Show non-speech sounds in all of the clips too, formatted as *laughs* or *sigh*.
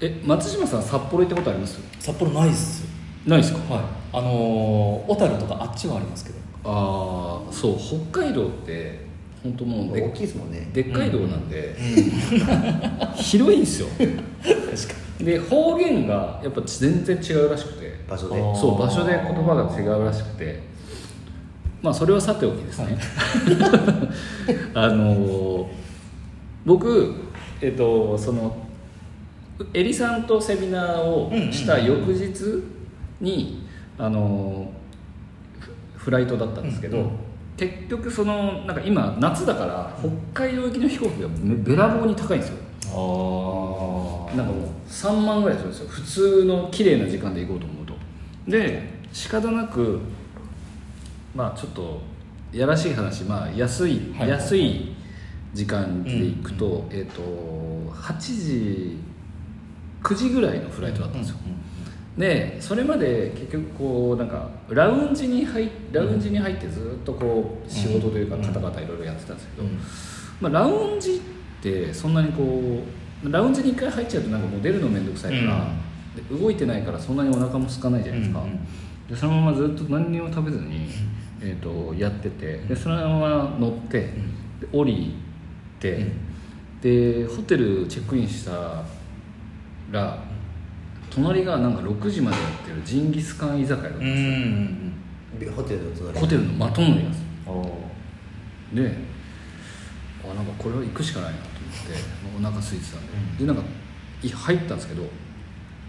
え松島さん札幌行ったことあります？札幌ないっすないですか？はい。あのー小樽とかあっちはありますけど。ああそう北海道って本当もうで大きいですもんね。でっかい道なんで、*laughs* 広いんですよ。確かで方言がやっぱ全然違うらしくて。場所で。あー。そう場所で言葉が違うらしくて。まあそれはさておきですね、*laughs* あのー僕えっとそのエリさんとセミナーをした翌日に、あのーフフライトだったんですけど、うんうん。結局そのなんか今夏だから北海道行きの飛行機がめべらぼうに高いんですよ。あなんかもう3万ぐらいするんですよ。普通の綺麗な時間で行こうと思うと。で仕方なくまあちょっとやらしい話まあ安い、はい安い時間で行くと、うえっ、と8時9時ぐらいのフライトだったんですよ、でそれまで結局こうなんかラウンジに入ラウンジに入ってずっとこう仕事というかうんカタカタいろいろやってたんですけど、うん。まあ、ラウンジってそんなにこうラウンジに1回入っちゃうとなんかもう出るの面倒くさいから、で動いてないからそんなにお腹も空かないじゃないですか、うんうんでそのままずっと何にも食べずに、えー、とやっててでそのまま乗って、で降りて、でホテルチェックインしたら隣がなんか6時までやってるジンギスカン居酒屋だったんうんうですよ、ホテルの隣。ホテルのまともにです。おであなんかこれは行くしかないなと思ってお腹空いてたんで、でなんかい入ったんですけど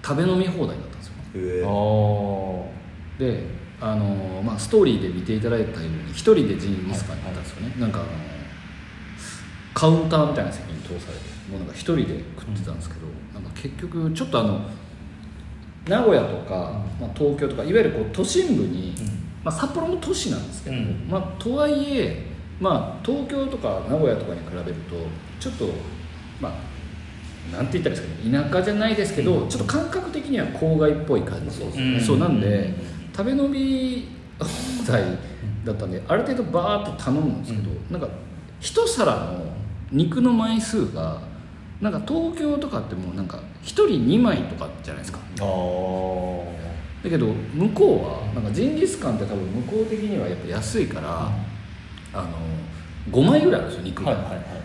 食べ飲み放題だったんですよ。へえおであの、まあ、ストーリーで見ていただいたように一人でジンギスカンに行ったんですよね、なんかあのカウンターみたいな席に通されてもうなんか一人で食ってたんですけど、なんか結局ちょっとあの名古屋とか、まあ、東京とかいわゆるこう都心部に、まあ、札幌も都市なんですけど、うん。まあ、とはいえ、まあ、東京とか名古屋とかに比べるとちょっとまあなんて言ったらいいですかね田舎じゃないですけど、ちょっと感覚的には郊外っぽい感じそうですねそうなんで、うん。食べ飲み放題だったんである程度バーッと頼むんですけど、なんか一皿の肉の枚数がなんか東京とかってもうなんか1人2枚とかじゃないですか。だけど向こうはなんかジンギスカンって多分向こう的にはやっぱ安いから、あの5枚ぐらいあるんですよ肉が、はいはいはいはいは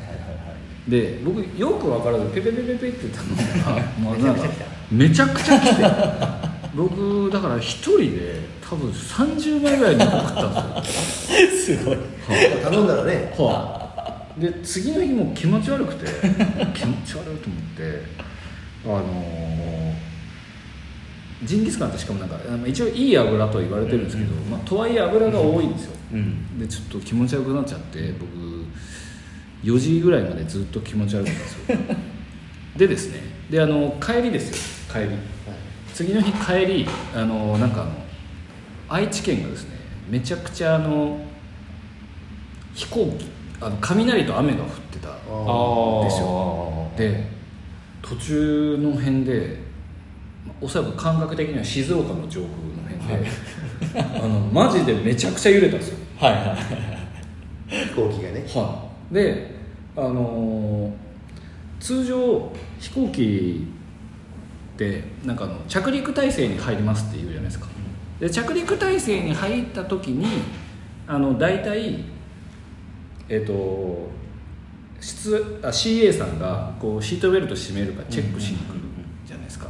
いで僕よく分からずペペペペペって頼んだらもうなんかめちゃくちゃ来て。僕だから一人で多分30枚ぐらい肉食ったんですよ。*laughs* すごい。頼んだらね。はい、で次の日も気持ち悪くて *laughs* 気持ち悪いと思ってあのージンギスカンってしかもなんか一応いい油と言われてるんですけど、まあ、とはいえ油が多いんですよ、うん。でちょっと気持ち悪くなっちゃって僕4時ぐらいまでずっと気持ち悪かったんですよ。*laughs* でですねであの帰りですよ。帰り。次の日帰りあのなんかあの愛知県がですねめちゃくちゃあの飛行機あの雷と雨が降ってたですよ。で途中の辺でまあおそらく感覚的には静岡の上空の辺で、あのマジでめちゃくちゃ揺れたんですよ。はいはい飛行機がね。はい、で、あのー通常飛行機ってなんかあの着陸態勢に入りますって言うじゃないですか。で着陸態勢に入った時にあの大体えっ、と室あ CA さんがこうシートベルト締めるかチェックしに来るじゃないですか。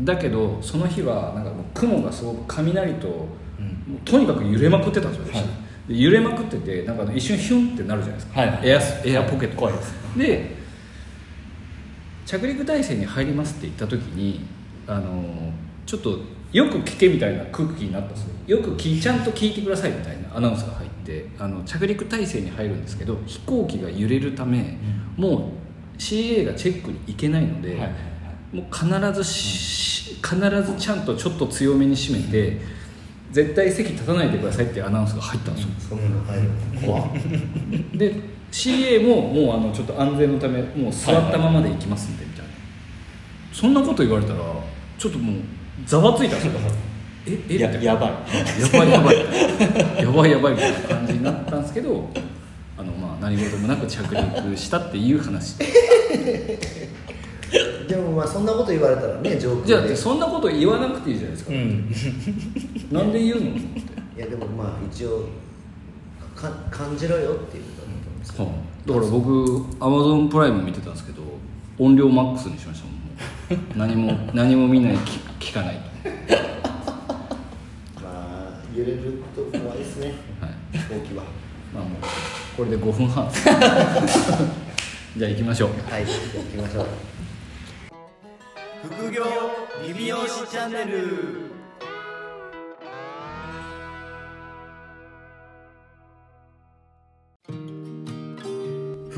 だけどその日はなんかもう雲がすごく雷と、もうとにかく揺れまくってたんですよ、はい。で揺れまくっててなんか一瞬ヒュンってなるじゃないですか、はいはいエアスエアポケット、怖いで着陸態勢に入りますって言った時にあのちょっとよく聞けみたいな空気になったんですよ。よく聞いちゃんと聞いてくださいみたいなアナウンスが入ってあの着陸態勢に入るんですけど飛行機が揺れるため、もう CA がチェックに行けないので、はいはいもう必ずし、必ずちゃんとちょっと強めに締めて、絶対席立たないでくださいっていうアナウンスが入ったんですよ、そんで CA ももうあのちょっと安全のためもう座ったままで行きますんでみたいな、そんなこと言われたらちょっともうざわついたんですよええややばい。やばいやばい。やばいやばいみたいな感じになったんですけどあのまあ何事もなく着陸したっていう話でもまあそんなこと言われたらね上空じゃあでそんなこと言わなくていいじゃないですか、ん。*laughs* なんで言うの？いやでもまあ一応か感じろよっていうことだと思うんですよだから僕アマゾンプライム見てたんですけど音量マックスにしましたもん。何も何も見ない聞聞かないまあ揺れると怖いですね。はい。飛行機は。まあもうこれで5分半。*laughs* じゃあ行きましょう。はいじゃあ行きましょう。副業リビオシチャンネル。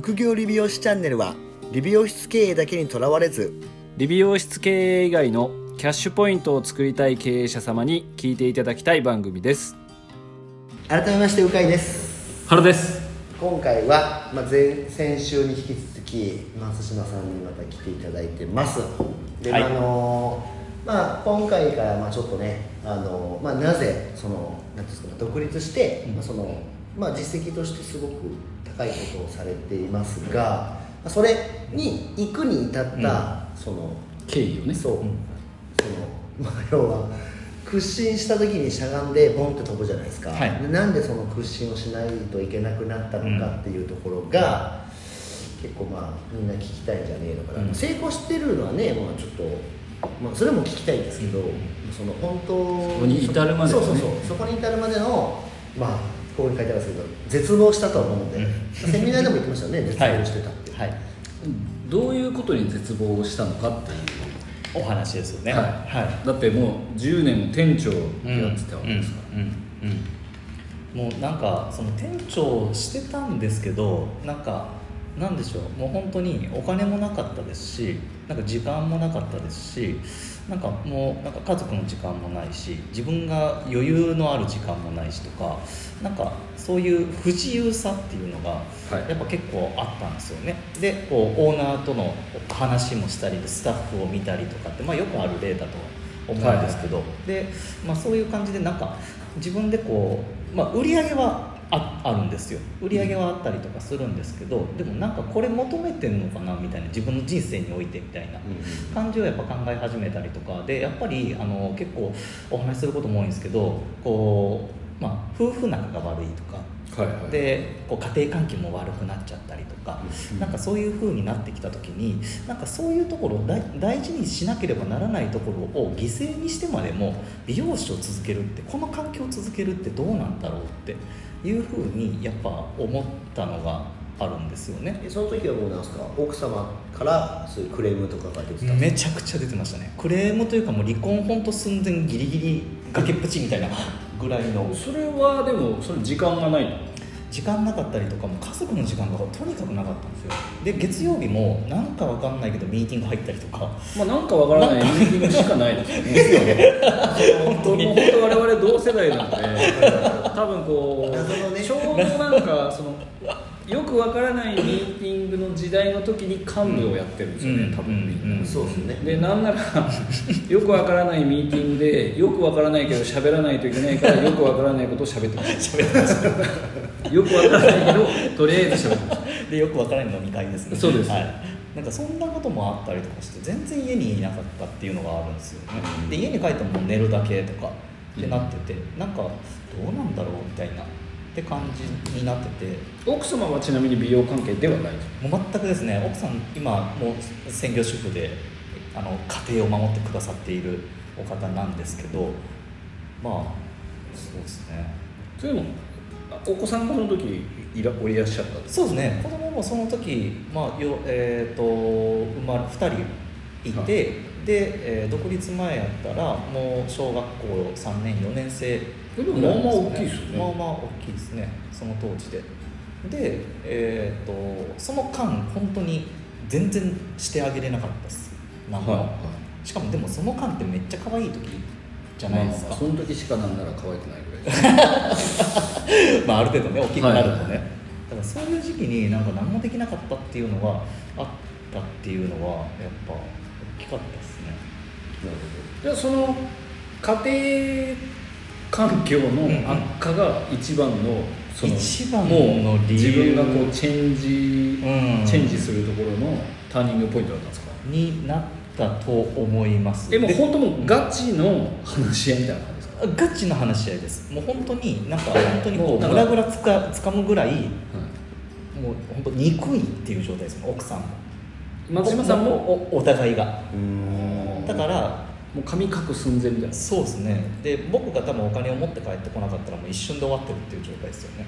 副業理美容師チャンネルは理美容室経営だけにとらわれず理美容室経営以外のキャッシュポイントを作りたい経営者様に聞いていただきたい番組です。改めましてうかいです。原です。今回は、まあ、前先週に引き続き松島さんにまた来ていただいてます。で、はい。あのまあ、今回からまあちょっとねあの、まあ、なぜそのなんていうんですか独立して、まあそのまあ、実績としてすごく高いことをされていますが、まあそれに行くに至った、その経緯をね。そう、そのまあ要は屈伸した時にしゃがんでボンって飛ぶじゃないですか、はい。でなんでその屈伸をしないといけなくなったのかっていうところが、結構まあみんな聞きたいんじゃねえのかな、うん。成功してるのはねまあちょっと、まあ、それも聞きたいんですけど、その本当そこに至るまでのね。そうそうそう。そこに至るまでのまあここに書いてあるんですけど絶望したと思うので、うん。セミナーでも言ってましたよね絶望してたって、はい。どういうことに絶望したのかっていうお話ですよね。はい。はい。だってもう10年も店長やってたわけですから、うん。もうなんかその店長してたんですけどなんかなんでしょう。もう本当にお金もなかったですしなんか時間もなかったですしなんかもうなんか家族の時間もないし自分が余裕のある時間もないしとかなんかそういう不自由さっていうのがはい。やっぱ結構あったんですよね。でこうオーナーとの話もしたりでスタッフを見たりとかって、まあ、よくある例だと思うんですけど、で、まあ、そういう感じでなんか自分でこう、まあ、売り上げはああるんですよ。売り上げはあったりとかするんですけどでもなんかこれ求めてんのかなみたいな自分の人生においてみたいな感じをやっぱ考え始めたりとかでやっぱりあの結構お話しすることも多いんですけどこう、まあ、夫婦仲が悪いとかはいはい。でこう家庭環境も悪くなっちゃったりとか、なんかそういう風になってきた時になんかそういうところ大事にしなければならないところを犠牲にしてまでも美容師を続けるってこの環境を続けるってどうなんだろうっていう風にやっぱ思ったのがあるんですよね。えその時はもうなんですか？奥様からそういうクレームとかが出てためちゃくちゃ出てましたね。クレームというかもう離婚本当寸前ギリギリ崖っぷちみたいなぐらいの。それはでもそれ時間がないの時間なかったりとかも家族の時間がとにかくなかったんですよ。で月曜日もなんかわかんないけどミーティング入ったりとか。まあなんかわからないミーティングしかないです。*laughs* よね。本当に。本当我々同世代なので *laughs* 多分こう、ちょうどなんかそのよくわからないミーティングの時代の時に幹部をやってるんですよね、うん多分うんうん。そうですよね。でなんならよくわからないミーティングでよくわからないけど喋らないといけないからよくわからないことを喋ってます。喋ってましたよくわからないけどとりあえず喋ってますでよくわからない飲み会ですね。そうです。はい、なんかそんなこともあったりとかして全然家にいなかったっていうのがあるんですよね、で家に帰ってももう寝るだけとかってなってて、なんかどうなんだろうみたいなって感じになってて。奥様はちなみに美容関係ではない？もう全くですね。奥さん今もう専業主婦であの家庭を守ってくださっているお方なんですけどまあそうですね。それでもあお子さんがその時いらおいらっしゃったそうですね。子供もその時、まあよえー、と生まれ2人いて、はい。で、えー独立前やったらもう小学校3年4年生でもまあまあ大きいですよね。まあまあ大きいですね。その当時で。で、えー、とその間本当に全然してあげれなかったです。なんも、はいはい。しかもでもその間ってめっちゃ可愛い時じゃないですか、まあまあその時しかなんなら可愛くないぐらい *laughs* *laughs* まあ、ある程度ね大きくなるとね、はいだからそういう時期になんか何もできなかったっていうのがあったっていうのはやっぱ大きかったですね。じゃあその家庭環境の悪化が一番のその一番のもう理由自分がこうチェンジ、うん。チェンジするところのターニングポイントだったんですか？になったと思います。えも本当もうガチの話し合いみたいな感ガチの話し合いです。もう本当になんか本当にこうもうグラグラつかつかむぐらいはい。もう本当憎いっていう状態です。奥さんも。松島さんも？おお互いが。うん。だからもう髪隠寸前みたいな。そうですね。で僕が多分お金を持って帰ってこなかったらもう一瞬で終わってるっていう状態ですよね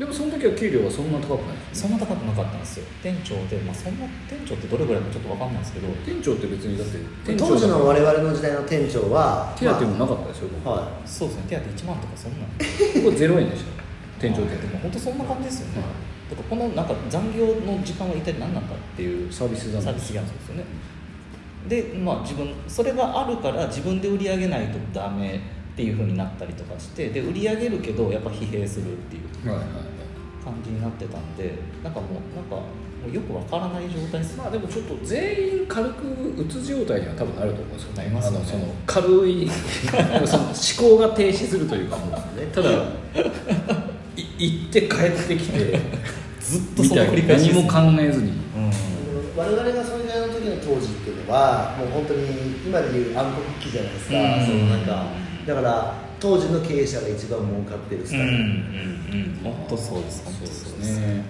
でもその時は給料はそんな高くないそんな高くなかったんですよ。店長で、まあ、そんな店長ってどれぐらいかちょっと分かんないんですけど。店長って別にだって店長当時の我々々の時代の店長は手当もなかったですよ、まあはそうですね。手当1万とかそんなん。僕0円でした。店長手でも本当そんな感じですよね、はい。だからこのなんか残業の時間は一体何なんだっていうサービス残業。サービス残業ですよね。でまあ自分それがあるから自分で売り上げないとダメっていうふうになったりとかしてで売り上げるけどやっぱ疲弊するっていう。はいはいはい感じになってたんでなんかもうなんかもうよくわからない状態です。まあでもちょっと全員軽くうつ状態には多分なると思うんですよなりますよね。あのその軽い *laughs* その思考が停止するというかもうただい行って帰ってきて *laughs* ずっとみその何も考えずに。うん。我々がそれぐらいの時の当時っていうのはもう本当に今でいう暗黒期じゃないですか、うん。そのなんかだから当時の経営者が一番儲かってるスタイル、うんうんうん本当そうです本当そうですね。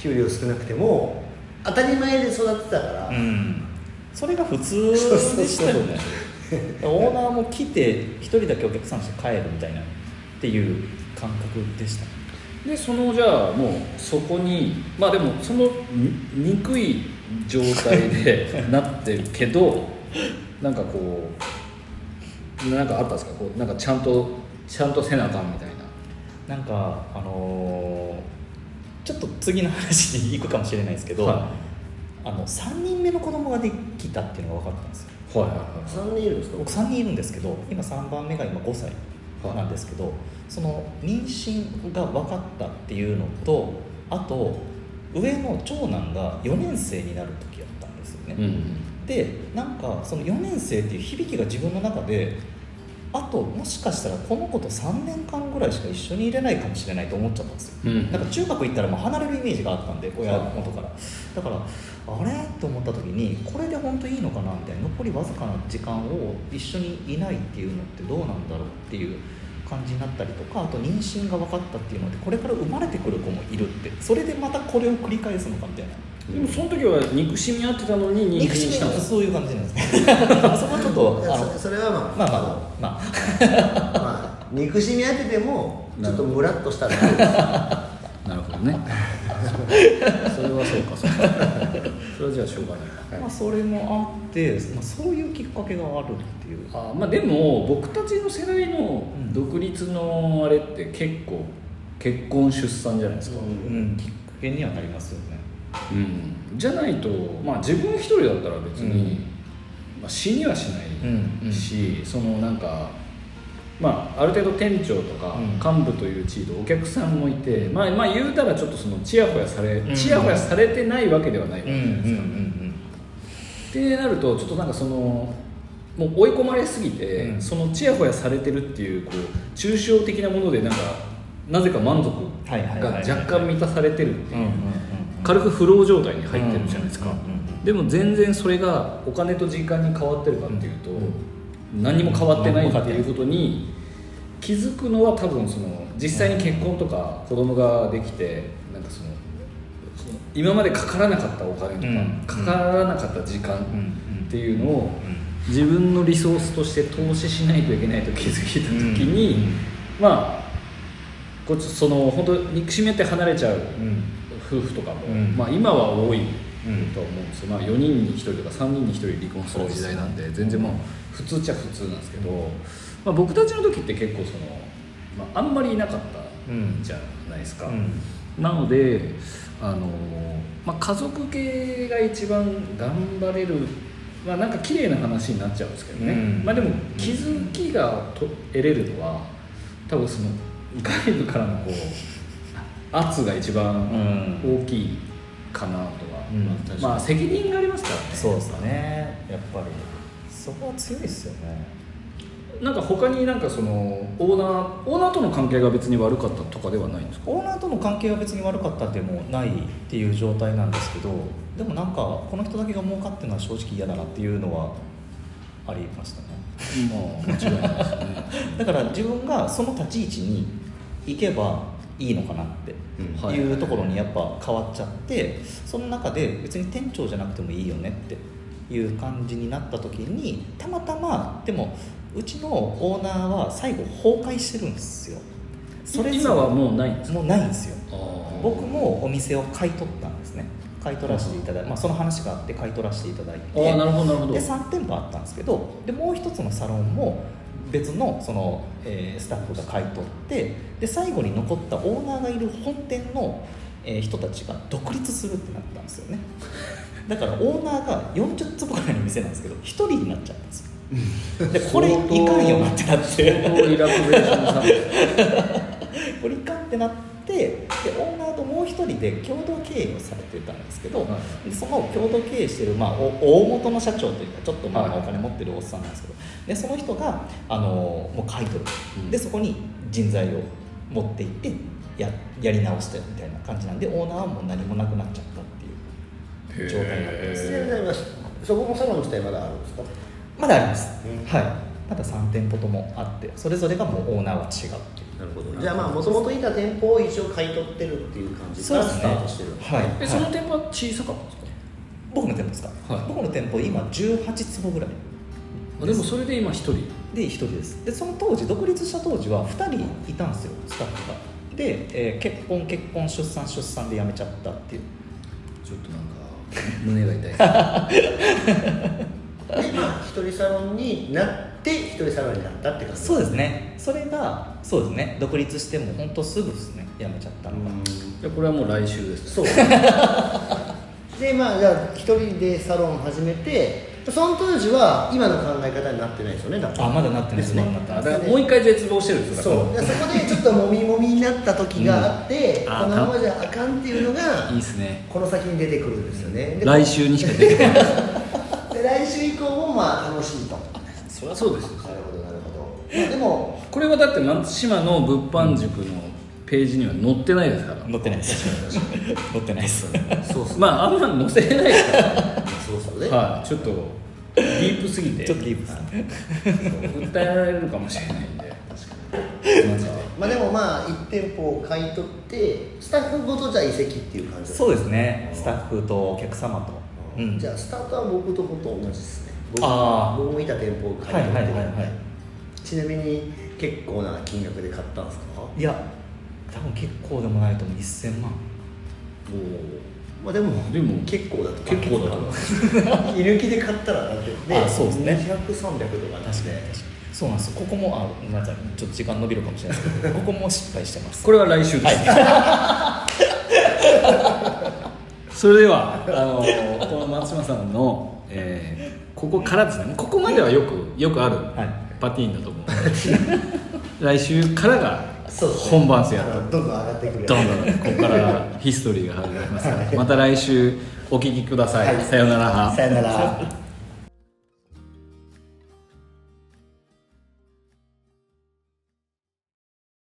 給料少なくても当たり前で育ってたから、うん。それが普通でしたよね。オーナーも来て一人だけお客さんして帰るみたいなっていう感覚でした。でそのじゃあもうそこにまあでもそのに憎い状態でなってるけどなんかこうなんかあったんですか？こうなんかちゃんとちゃんとせなあかんみたいな。なんかあのーちょっと次の話に行くかもしれないですけど、はあの3人目の子供ができたっていうのが分かったんですよ。はいはい3人いるんですか？僕3人いるんですけど今3番目が今5歳なんですけど、その妊娠が分かったっていうのとあと上の長男が4年生になる時やった。んですよね、うん。でなんかその4年生っていう響きが自分の中であともしかしたらこの子と3年間ぐらいしか一緒にいれないかもしれないと思っちゃったんですよ、うん。なんか中学行ったらもう離れるイメージがあったんで親元から。だからあれ？と思った時にこれで本当いいのかな？みたいな残りわずかな時間を一緒にいないっていうのってどうなんだろうっていう感じになったりとかあと妊娠が分かったっていうのでこれから生まれてくる子もいるって。それでまたこれを繰り返すのかみたいなでもその時は憎しみ合ってたのに妊娠憎しみしたそういう感じなんですね。*laughs* そこはちょっとあのそそれはまあまあまあまあ。まあ憎しみ合っててもちょっとムラっとしたら。なるほどね。それはそうかそうか。それはじゃあしょうがない、まあ、それもあって、まあ、そういうきっかけがあるっていう。あまあでも僕たちの世代の独立のあれって結構結婚出産じゃないですか、うんうん、きっかけにはなりますよねうん。じゃないとまあ自分一人だったら別に、うん。まあ、死にはしないうんし、そのなんかまあある程度店長とかうん。幹部という地位でお客さんもいて、まあまあ言うたらちょっとそのチヤホヤされ、うん。チヤホヤされてないわけではないわけじゃないですか、ってなるとちょっとなんかそのもう追い込まれすぎて、うん。そのチヤホヤされてるっていうこう抽象的なものでなんかなぜか満足が若干満たされてるっていう軽くフロー状態に入ってるじゃないですか、でも全然それがお金と時間に変わってるかっていうと、何にも変わってないっていうことに気づくのは多分その実際に結婚とか子供ができてなんかその今までかからなかったお金とか、うん。かからなかった時間うん。っていうのを自分のリソースとして投資しないといけないと気づいた時に、うん。まあこっちその本当憎しみ合って離れちゃううん夫婦とかも、うん。まあ、今は多いうんとは思うんですよ、まあ、4人に1人とか3人に1人離婚する時代なんで全然もう普通っちゃ普通なんですけど、まあ、僕たちの時って結構その、まあ、あんまりいなかったうんじゃないですか、うん。なのであの、まあ、家族系が一番頑張れるまあなんか綺麗な話になっちゃうんですけどね、うん。まあでも気づきがと得れるのは多分その外部からのこう圧が一番大きいかなとは、うん。まあ責任がありますからね。そうですね。やっぱり。そこは強いですよね。なんか他になんかそのオーナーオーナーとの関係が別に悪かったとかではないんですか？オーナーとの関係は別に悪かったでもないっていう状態なんですけどでもなんかこの人だけが儲かってるのは正直嫌だなっていうのはありましたね。もう間違いないですね。*laughs* だから自分がその立ち位置に行けばいいのかなってい。いうところにやっぱ変わっちゃってその中で別に店長じゃなくてもいいよねっていう感じになった時にたまたまでもうちのオーナーは最後崩壊してるんですよ。それ今はもうないんですか？もうないんですよ。僕もお店を買い取ったんですね。買い取らせていただいて、まあ、その話があって買い取らせていただいて。あーなるほどなるほど。で3店舗あったんですけどでもう一つのサロンも別のその、えースタッフが買い取ってで最後に残ったオーナーがいる本店の、えー人たちが独立するってなったんですよね。だからオーナーが40坪ぐらいの店なんですけど1人になっちゃったんですよ。でこれいかんよなってなって。*laughs* これいかんってなってでオーナーともう一人で共同経営をされてたんですけど、はい。でその共同経営してる、まあ、お大元の社長というかちょっとまあはい。お金持ってるおっさんなんですけどでその人があのもう買い取る、うん。でそこに人材を持っていってややり直してみたいな感じなんでオーナーはもう何もなくなっちゃったっていう状態になってますそこのサロン自体まだあるんですか？まだあります、うん。はい。まだ3店舗ともあってそれぞれがもうオーナーは違うっていうなるほど。じゃあまあもともといた店舗を一応買い取ってるっていう感じからスタートしてるはい、えその店舗は小さかったんですか？僕の店舗ですか、はい。僕の店舗今18坪ぐらい。あでもそれで今一人？で1人です。でその当時独立した当時は2人いたんですよスタッフが。で、えー結婚結婚出産出産で辞めちゃったっていう。ちょっとなんか胸が痛いで *laughs* まあ一人サロンになって一人サロンになったって感じ。そうですね。それがそうですね。独立しても本当すぐですね。辞めちゃったのが、じゃあこれはもう来週です。そう。でまあじゃあ一人でサロン始めてその当時は今の考え方になってないですよねだからあまだなってないですね。もう一回絶望してるんですよそう。でそこでちょっともみもみになった時があって、うんあこのままじゃあかんっていうのがいいっすね。この先に出てくるんですよね。で来週にしか出てこない。*laughs* で来週以降もまあ楽しいそりゃそうですよ。ほどなるほど、まあ、でもこれはだって松島の物販塾のページには載ってないですから。乗ってないです。*laughs* 乗ってないです。そうっすね。まああんま載せれないですから。そうっすよね、はい。ちょっとディープすぎて。ちょっとディープですね訴えられるかもしれないんで。マジでまあでもまあ1店舗を買い取ってスタッフごとじゃあ移籍っていう感じそうですね。スタッフとお客様と、うん、じゃあスタートは僕とほと同じですね僕あー。僕もいた店舗を買い取って。るんで、はいはいはいはい。ちなみに結構な金額で買ったんですか？いや多分結構でもないと思う。1000万。まあでもでも結構だと結構だと思う。居抜きで買ったらだって。ね *laughs* あそうですね。200300とかなんで。そうなんですよ。ここもあごめんなさい。ちょっと時間伸びるかもしれないですけど *laughs* ここも失敗してます。これは来週です、*laughs* それではあのこの松島さんの、えーここからですね。ここまではよくよくあるはい。パティーンだと思う。ので来週からが本番戦やと。どんどん上がってくるどんどんここからヒストリーが始まりますから。また来週お聞きください、さようなら。さよなら